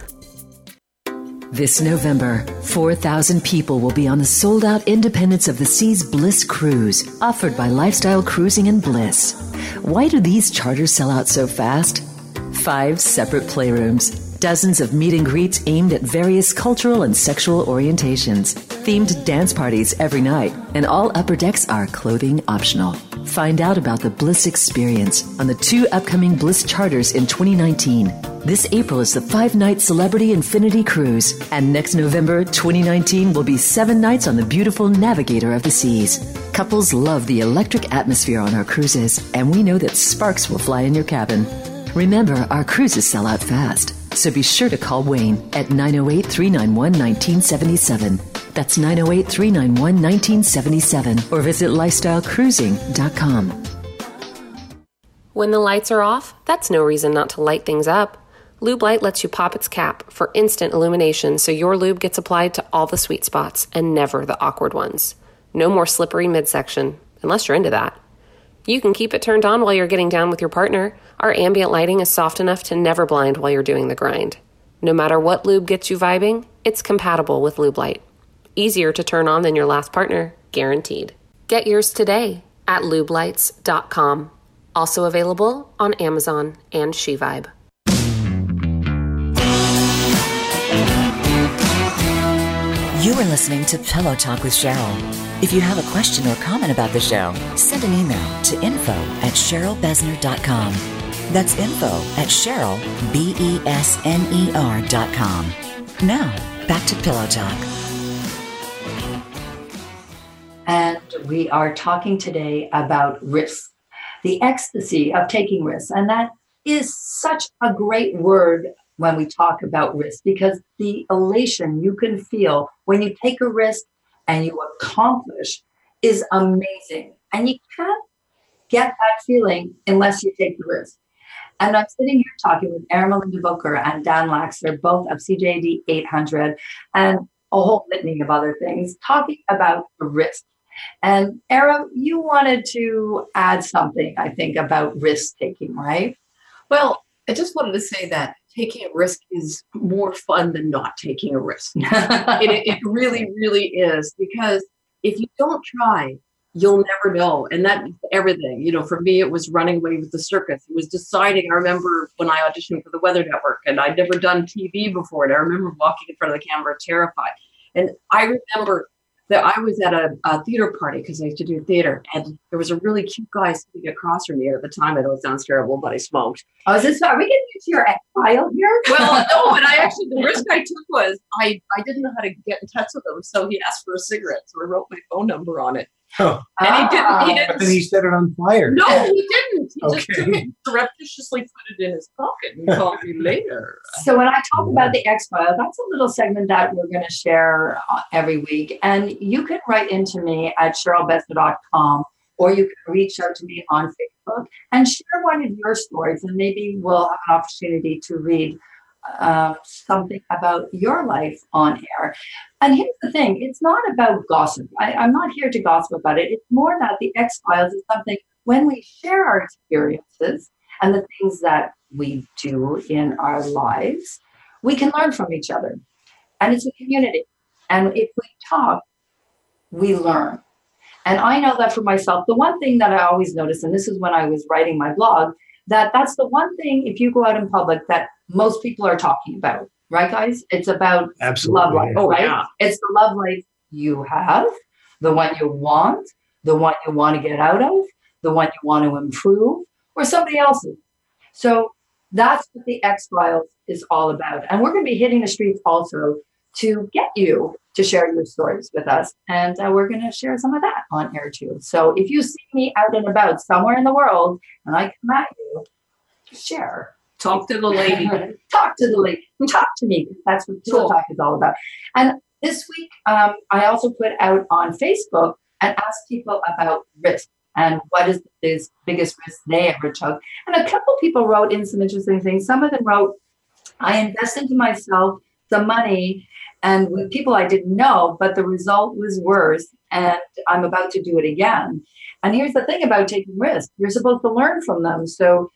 This November, 4,000 people will be on the sold out Independence of the Seas Bliss Cruise, offered by Lifestyle Cruising and Bliss. Why do these charters sell out so fast? Five separate playrooms dozens of meet and greets aimed at various cultural and sexual orientations, themed dance parties every night, and all upper decks are clothing optional. Find out about the Bliss experience on the two upcoming Bliss charters in 2019. This April is the five night Celebrity Infinity Cruise, and next November 2019 will be seven nights on the beautiful Navigator of the Seas. Couples love the electric atmosphere on our cruises, and we know that sparks will fly in your cabin. Remember, our cruises sell out fast. So be sure to call Wayne at 908 391 1977. That's 908 391 1977 or visit lifestylecruising.com. When the lights are off, that's no reason not to light things up. Lube Light lets you pop its cap for instant illumination so your lube gets applied to all the sweet spots and never the awkward ones. No more slippery midsection, unless you're into that. You can keep it turned on while you're getting down with your partner. Our ambient lighting is soft enough to never blind while you're doing the grind. No matter what lube gets you vibing, it's compatible with Lube Light. Easier to turn on than your last partner, guaranteed. Get yours today at lubelights.com. Also available on Amazon and SheVibe. You are listening to Pillow Talk with Cheryl. If you have a question or comment about the show, send an email to info at cherylbesner.com. That's info at cheryl, B-E-S-N-E-R dot com. Now, back to Pillow Talk. And we are talking today about risk, the ecstasy of taking risks. And that is such a great word when we talk about risk because the elation you can feel when you take a risk and you accomplish is amazing. And you can't get that feeling unless you take the risk. And I'm sitting here talking with Ermelinda Beaucaire and Dan Laxer, both of CJAD 800 and a whole litany of other things, talking about risk. And Erin, you wanted to add something, I think, about risk taking, right? Well, I just wanted to say that taking a risk is more fun than not taking a risk. it, it really, really is because if you don't try, you'll never know. And that's everything. You know, for me, it was running away with the circus. It was deciding. I remember when I auditioned for the Weather Network and I'd never done TV before. And I remember walking in front of the camera terrified. And I remember that I was at a, a theater party because I used to do theater, and there was a really cute guy sitting across from me. At the time, I know it sounds terrible, but I smoked. Oh, is this? Are we getting into your file here? Well, no, but I actually the risk I took was I I didn't know how to get in touch with him, so he asked for a cigarette, so I wrote my phone number on it. Oh. And he didn't. He But didn't. then he set it on fire. No, he didn't. He just took Okay. it, surreptitiously put it in his pocket and called me later. So when I talk about the X file, that's a little segment that we're going to share uh, every week. And you can write into me at cherylbesner.com or you can reach out to me on Facebook and share one of your stories. And maybe we'll have an opportunity to read something about your life on air. And here's the thing it's not about gossip. I, I'm not here to gossip about it. It's more that the X Files is something when we share our experiences and the things that we do in our lives, we can learn from each other. And it's a community. And if we talk, we learn. And I know that for myself, the one thing that I always notice, and this is when I was writing my blog, that that's the one thing if you go out in public that most people are talking about, right, guys? It's about Absolutely, love life. Oh, right? yeah. It's the love life you have, the one you want, the one you want to get out of, the one you want to improve, or somebody else's. So that's what the X Files is all about. And we're going to be hitting the streets also to get you to share your stories with us. And uh, we're going to share some of that on air too. So if you see me out and about somewhere in the world and I come at you, share. Talk to the lady. talk to the lady. Talk to me. That's what Pillow Talk is all about. And this week, um, I also put out on Facebook and asked people about risk and what is the biggest risk they ever took. And a couple people wrote in some interesting things. Some of them wrote, I invest into myself some money and with people I didn't know, but the result was worse. And I'm about to do it again. And here's the thing about taking risks you're supposed to learn from them. So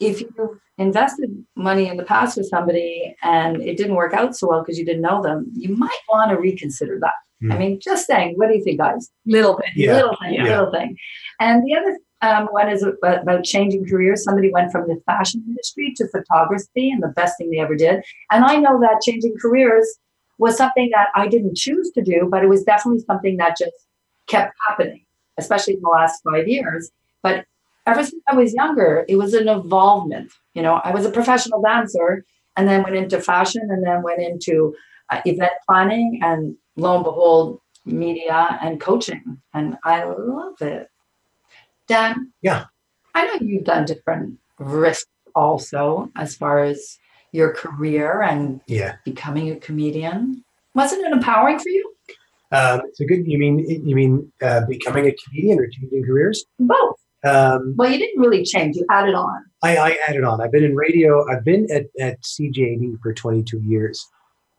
if you invested money in the past with somebody and it didn't work out so well because you didn't know them, you might want to reconsider that. Mm. I mean, just saying, what do you think, guys? Little thing, yeah. little thing, yeah. little thing. And the other um, one is about changing careers. Somebody went from the fashion industry to photography, and the best thing they ever did. And I know that changing careers was something that I didn't choose to do, but it was definitely something that just kept happening, especially in the last five years. But ever since I was younger, it was an involvement. You know, I was a professional dancer and then went into fashion and then went into uh, event planning and lo and behold, media and coaching. And I love it. Dan? Yeah. I know you've done different risks also as far as your career and yeah. becoming a comedian. Wasn't it empowering for you? Um, it's a good. You mean you mean uh, becoming a comedian or changing careers? Both. Um, well, you didn't really change. You added on. I, I, added on. I've been in radio. I've been at, at CJAD for 22 years.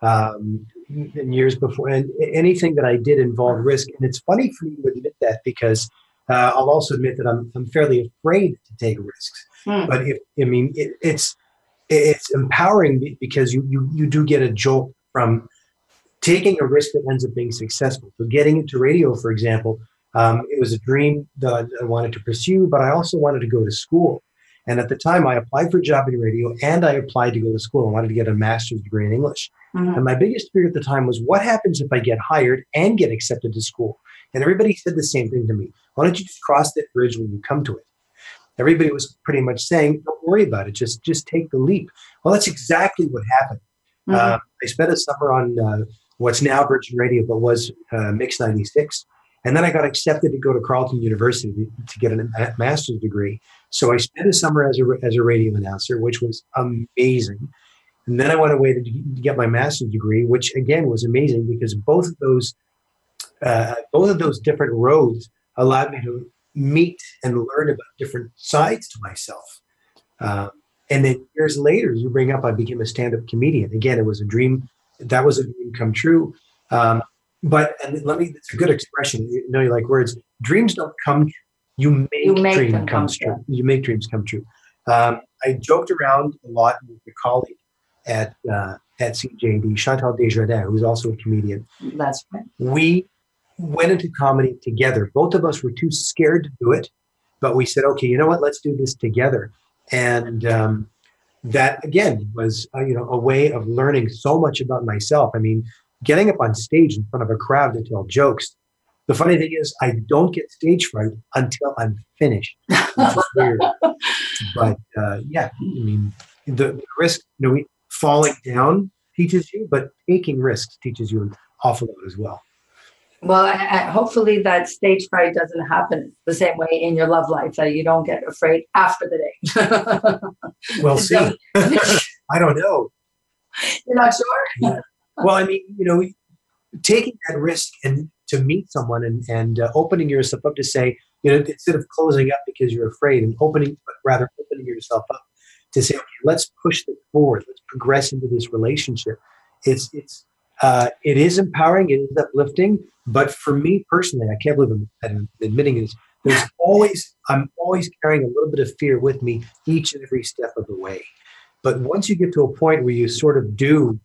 Um, and years before, and anything that I did involved risk. And it's funny for me to admit that because uh, I'll also admit that I'm, I'm fairly afraid to take risks. Hmm. But if I mean, it, it's it's empowering because you, you you do get a jolt from taking a risk that ends up being successful. So getting into radio, for example, um, it was a dream that I wanted to pursue, but I also wanted to go to school. And at the time, I applied for a job in radio and I applied to go to school. I wanted to get a master's degree in English. Mm-hmm. And my biggest fear at the time was what happens if I get hired and get accepted to school? And everybody said the same thing to me. Why don't you just cross that bridge when you come to it? Everybody was pretty much saying, don't worry about it. Just, just take the leap. Well, that's exactly what happened. Mm-hmm. Uh, I spent a summer on uh, what's now Virgin Radio, but was uh, Mix 96. And then I got accepted to go to Carleton University to get a master's degree. So I spent a summer as a, as a radio announcer, which was amazing. And then I went away to get my master's degree, which again was amazing because both of those, uh, both of those different roads allowed me to meet and learn about different sides to myself. Um, and then years later, you bring up, I became a stand-up comedian. Again, it was a dream. That was a dream come true. Um, but and let me it's a good expression you know you like words dreams don't come true you make, you make dreams come, come true. true you make dreams come true um, i joked around a lot with a colleague at uh, at CJAD, Chantal Desjardins, who's also a comedian. That's right. We went into comedy together. Both of us were too scared to do it, but we said, okay, you know what? Let's do this together. And um, that again was uh, you know a way of learning so much about myself. I mean, getting up on stage in front of a crowd to tell jokes. The funny thing is, I don't get stage fright until I'm finished. weird. But uh, yeah, I mean, the risk, you know, falling down teaches you, but taking risks teaches you an awful lot as well. Well, I, I, hopefully that stage fright doesn't happen the same way in your love life that you don't get afraid after the day. well, see, I don't know. You're not sure? Yeah well, I mean, you know, taking that risk and to meet someone and, and uh, opening yourself up to say, you know, instead of closing up because you're afraid and opening, but rather opening yourself up to say, okay, let's push this forward. Let's progress into this relationship. It's, it's, uh, it is empowering. It is uplifting. But for me personally, I can't believe I'm, I'm admitting this. There's always, I'm always carrying a little bit of fear with me each and every step of the way. But once you get to a point where you sort of do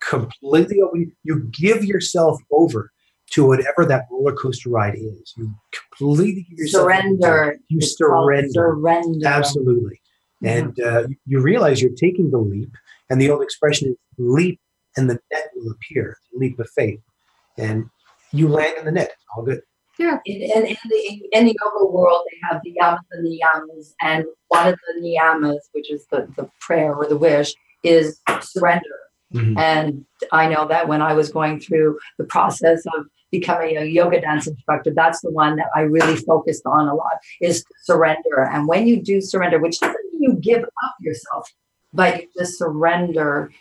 completely open. You give yourself over to whatever that roller coaster ride is. You completely give yourself surrender. You it's surrender. Surrender. Absolutely. Mm-hmm. And uh, you realize you're taking the leap. And the old expression is leap and the net will appear. Leap of faith. And you land in the net. It's all good. Yeah. In, in, in, the, in the yoga world, they have the yamas and the niyamas. And one of the niyamas, which is the, the prayer or the wish, is surrender Mm-hmm. And I know that when I was going through the process of becoming a yoga dance instructor, that's the one that I really focused on a lot is surrender. And when you do surrender, which doesn't mean you give up yourself, but you just surrender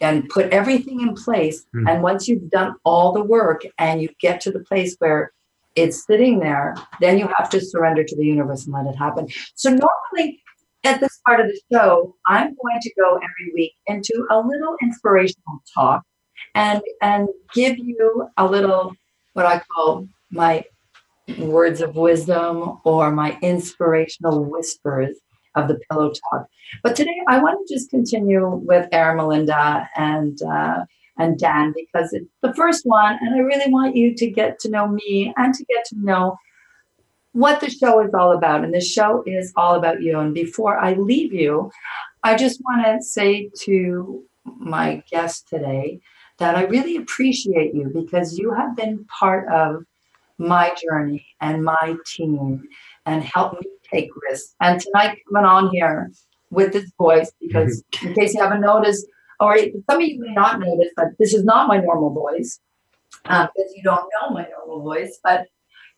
and put everything in place. Mm-hmm. And once you've done all the work and you get to the place where it's sitting there. Then you have to surrender to the universe and let it happen. So normally at this part of the show, I'm going to go every week into a little inspirational talk and and give you a little what I call my words of wisdom or my inspirational whispers of the pillow talk. But today I want to just continue with Ermelinda and uh, and Dan because it's the first one, and I really want you to get to know me and to get to know what the show is all about. And the show is all about you. And before I leave you, I just want to say to my guest today that I really appreciate you because you have been part of my journey and my team and helped me take risks. And tonight, coming on here with this voice, because in case you haven't noticed, or some of you may not notice, but this is not my normal voice because uh, you don't know my normal voice, but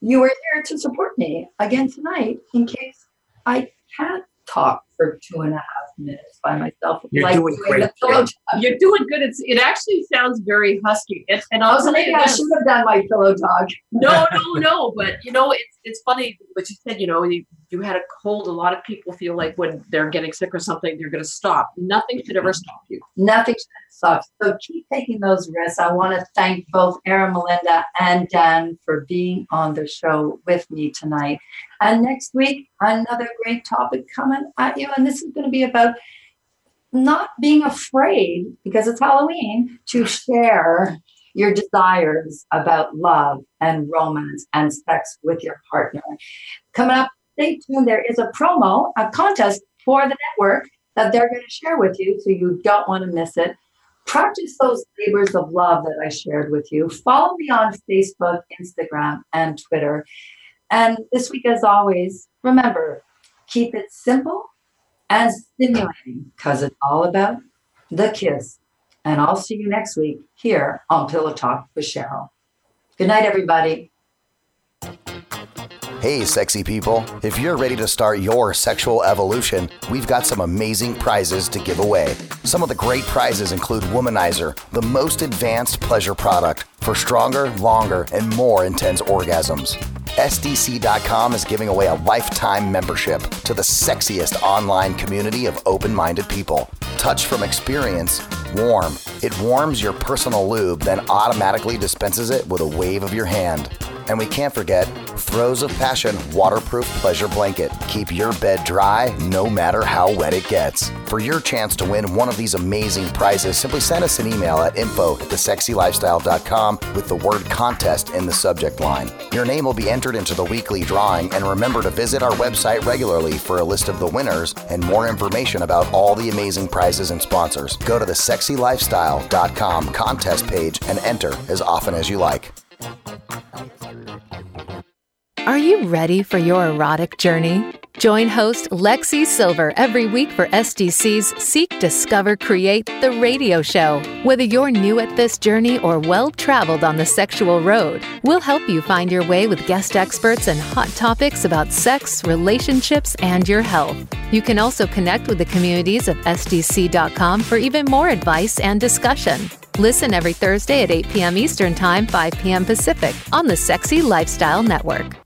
you are here to support me again tonight in case I can't talk for two and a half minutes by myself. You're like doing great. You're doing good. It's it actually sounds very husky. It's, and I also maybe I should have done my pillow talk. no, no, no. But you know, it's it's funny what you said. You know, you, you had a cold. A lot of people feel like when they're getting sick or something, they're going to stop. Nothing should ever stop you. Nothing should stop. So keep taking those risks. I want to thank both Ermelinda, and Dan for being on the show with me tonight. And next week, another great topic coming at you. And this is going to be about not being afraid, because it's Halloween, to share your desires about love and romance and sex with your partner. Coming up, stay tuned. There is a promo, a contest for the network that they're going to share with you, so you don't want to miss it. Practice those labors of love that I shared with you. Follow me on Facebook, Instagram, and Twitter. And this week, as always, remember keep it simple and stimulating because it's all about the kiss. And I'll see you next week here on Pillow Talk with Cheryl. Good night, everybody. Hey, sexy people. If you're ready to start your sexual evolution, we've got some amazing prizes to give away. Some of the great prizes include Womanizer, the most advanced pleasure product for stronger, longer, and more intense orgasms. SDC.com is giving away a lifetime membership to the sexiest online community of open minded people. Touch from experience, warm. It warms your personal lube, then automatically dispenses it with a wave of your hand. And we can't forget Throes of Passion waterproof pleasure blanket. Keep your bed dry no matter how wet it gets. For your chance to win one of these amazing prizes, simply send us an email at info at thesexylifestyle.com with the word contest in the subject line. Your name will be entered into the weekly drawing, and remember to visit our website regularly for a list of the winners and more information about all the amazing prizes and sponsors. Go to thesexylifestyle.com contest page and enter as often as you like. Are you ready for your erotic journey? Join host Lexi Silver every week for SDC's Seek, Discover, Create, the radio show. Whether you're new at this journey or well traveled on the sexual road, we'll help you find your way with guest experts and hot topics about sex, relationships, and your health. You can also connect with the communities of SDC.com for even more advice and discussion. Listen every Thursday at 8 p.m. Eastern Time, 5 p.m. Pacific on the Sexy Lifestyle Network.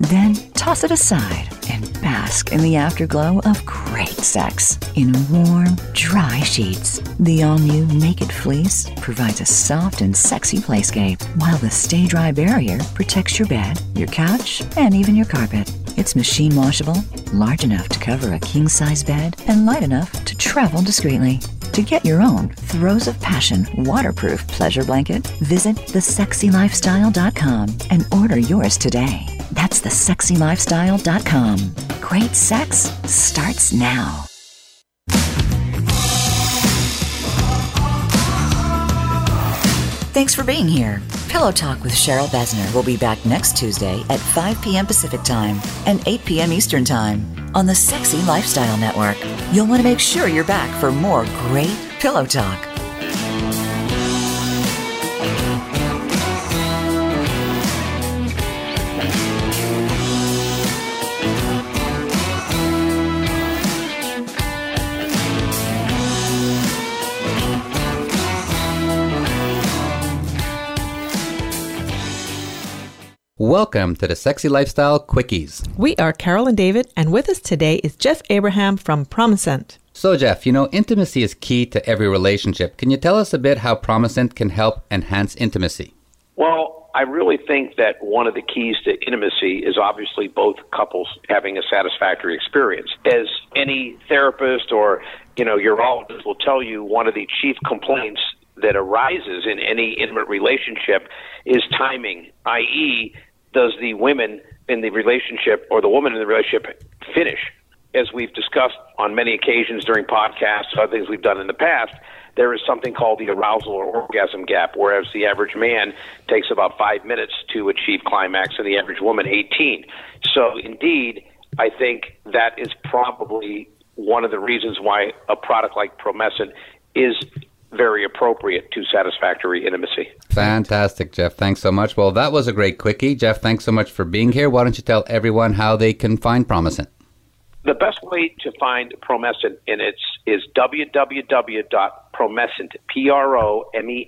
Then toss it aside and bask in the afterglow of great sex in warm, dry sheets. The all new Naked Fleece provides a soft and sexy playscape, while the Stay Dry barrier protects your bed, your couch, and even your carpet. It's machine washable, large enough to cover a king size bed, and light enough to travel discreetly. To get your own Throes of Passion waterproof pleasure blanket, visit thesexylifestyle.com and order yours today. That's thesexylifestyle.com. Great sex starts now. Thanks for being here. Pillow Talk with Cheryl Besner will be back next Tuesday at 5 p.m. Pacific Time and 8 p.m. Eastern Time. On the Sexy Lifestyle Network. You'll want to make sure you're back for more great pillow talk. Welcome to the Sexy Lifestyle Quickies. We are Carol and David, and with us today is Jeff Abraham from Promescent. So, Jeff, you know, intimacy is key to every relationship. Can you tell us a bit how Promescent can help enhance intimacy? Well, I really think that one of the keys to intimacy is obviously both couples having a satisfactory experience. As any therapist or, you know, urologist will tell you, one of the chief complaints that arises in any intimate relationship is timing, i.e., does the women in the relationship or the woman in the relationship finish? As we've discussed on many occasions during podcasts, other things we've done in the past, there is something called the arousal or orgasm gap, whereas the average man takes about five minutes to achieve climax and the average woman 18. So, indeed, I think that is probably one of the reasons why a product like Promescent is very appropriate to satisfactory intimacy. Fantastic, Jeff. Thanks so much. Well, that was a great quickie. Jeff, thanks so much for being here. Why don't you tell everyone how they can find Promescent? The best way to find Promescent in its is www.promescent, P-R-O-M-E-S-C-E-N-T,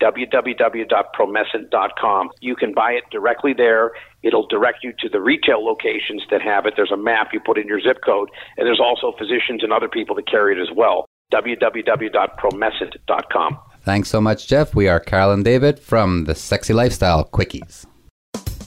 www.promescent.com. You can buy it directly there. It'll direct you to the retail locations that have it. There's a map you put in your zip code, and there's also physicians and other people that carry it as well www.promescent.com. Thanks so much, Jeff. We are Carol and David from the Sexy Lifestyle Quickies.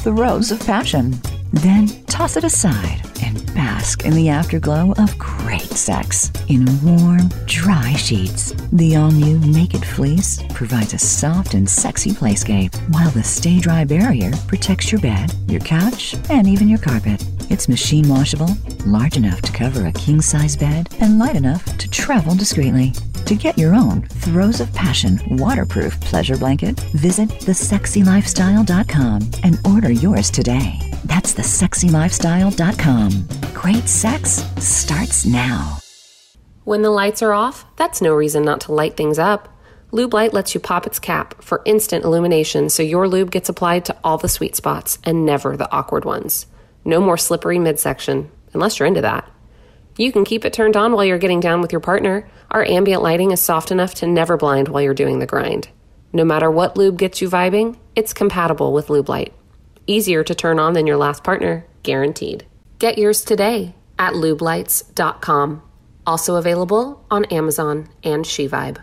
throes of passion. Then toss it aside and bask in the afterglow of great sex in warm, dry sheets. The all new Naked Fleece provides a soft and sexy playscape, while the Stay Dry barrier protects your bed, your couch, and even your carpet. It's machine washable, large enough to cover a king size bed, and light enough to travel discreetly. To get your own Throes of Passion waterproof pleasure blanket, visit thesexylifestyle.com and order yours today. That's thesexylifestyle.com. Great sex starts now. When the lights are off, that's no reason not to light things up. Lube Light lets you pop its cap for instant illumination so your lube gets applied to all the sweet spots and never the awkward ones. No more slippery midsection, unless you're into that. You can keep it turned on while you're getting down with your partner. Our ambient lighting is soft enough to never blind while you're doing the grind. No matter what lube gets you vibing, it's compatible with Lube Light. Easier to turn on than your last partner, guaranteed. Get yours today at lubelights.com. Also available on Amazon and SheVibe.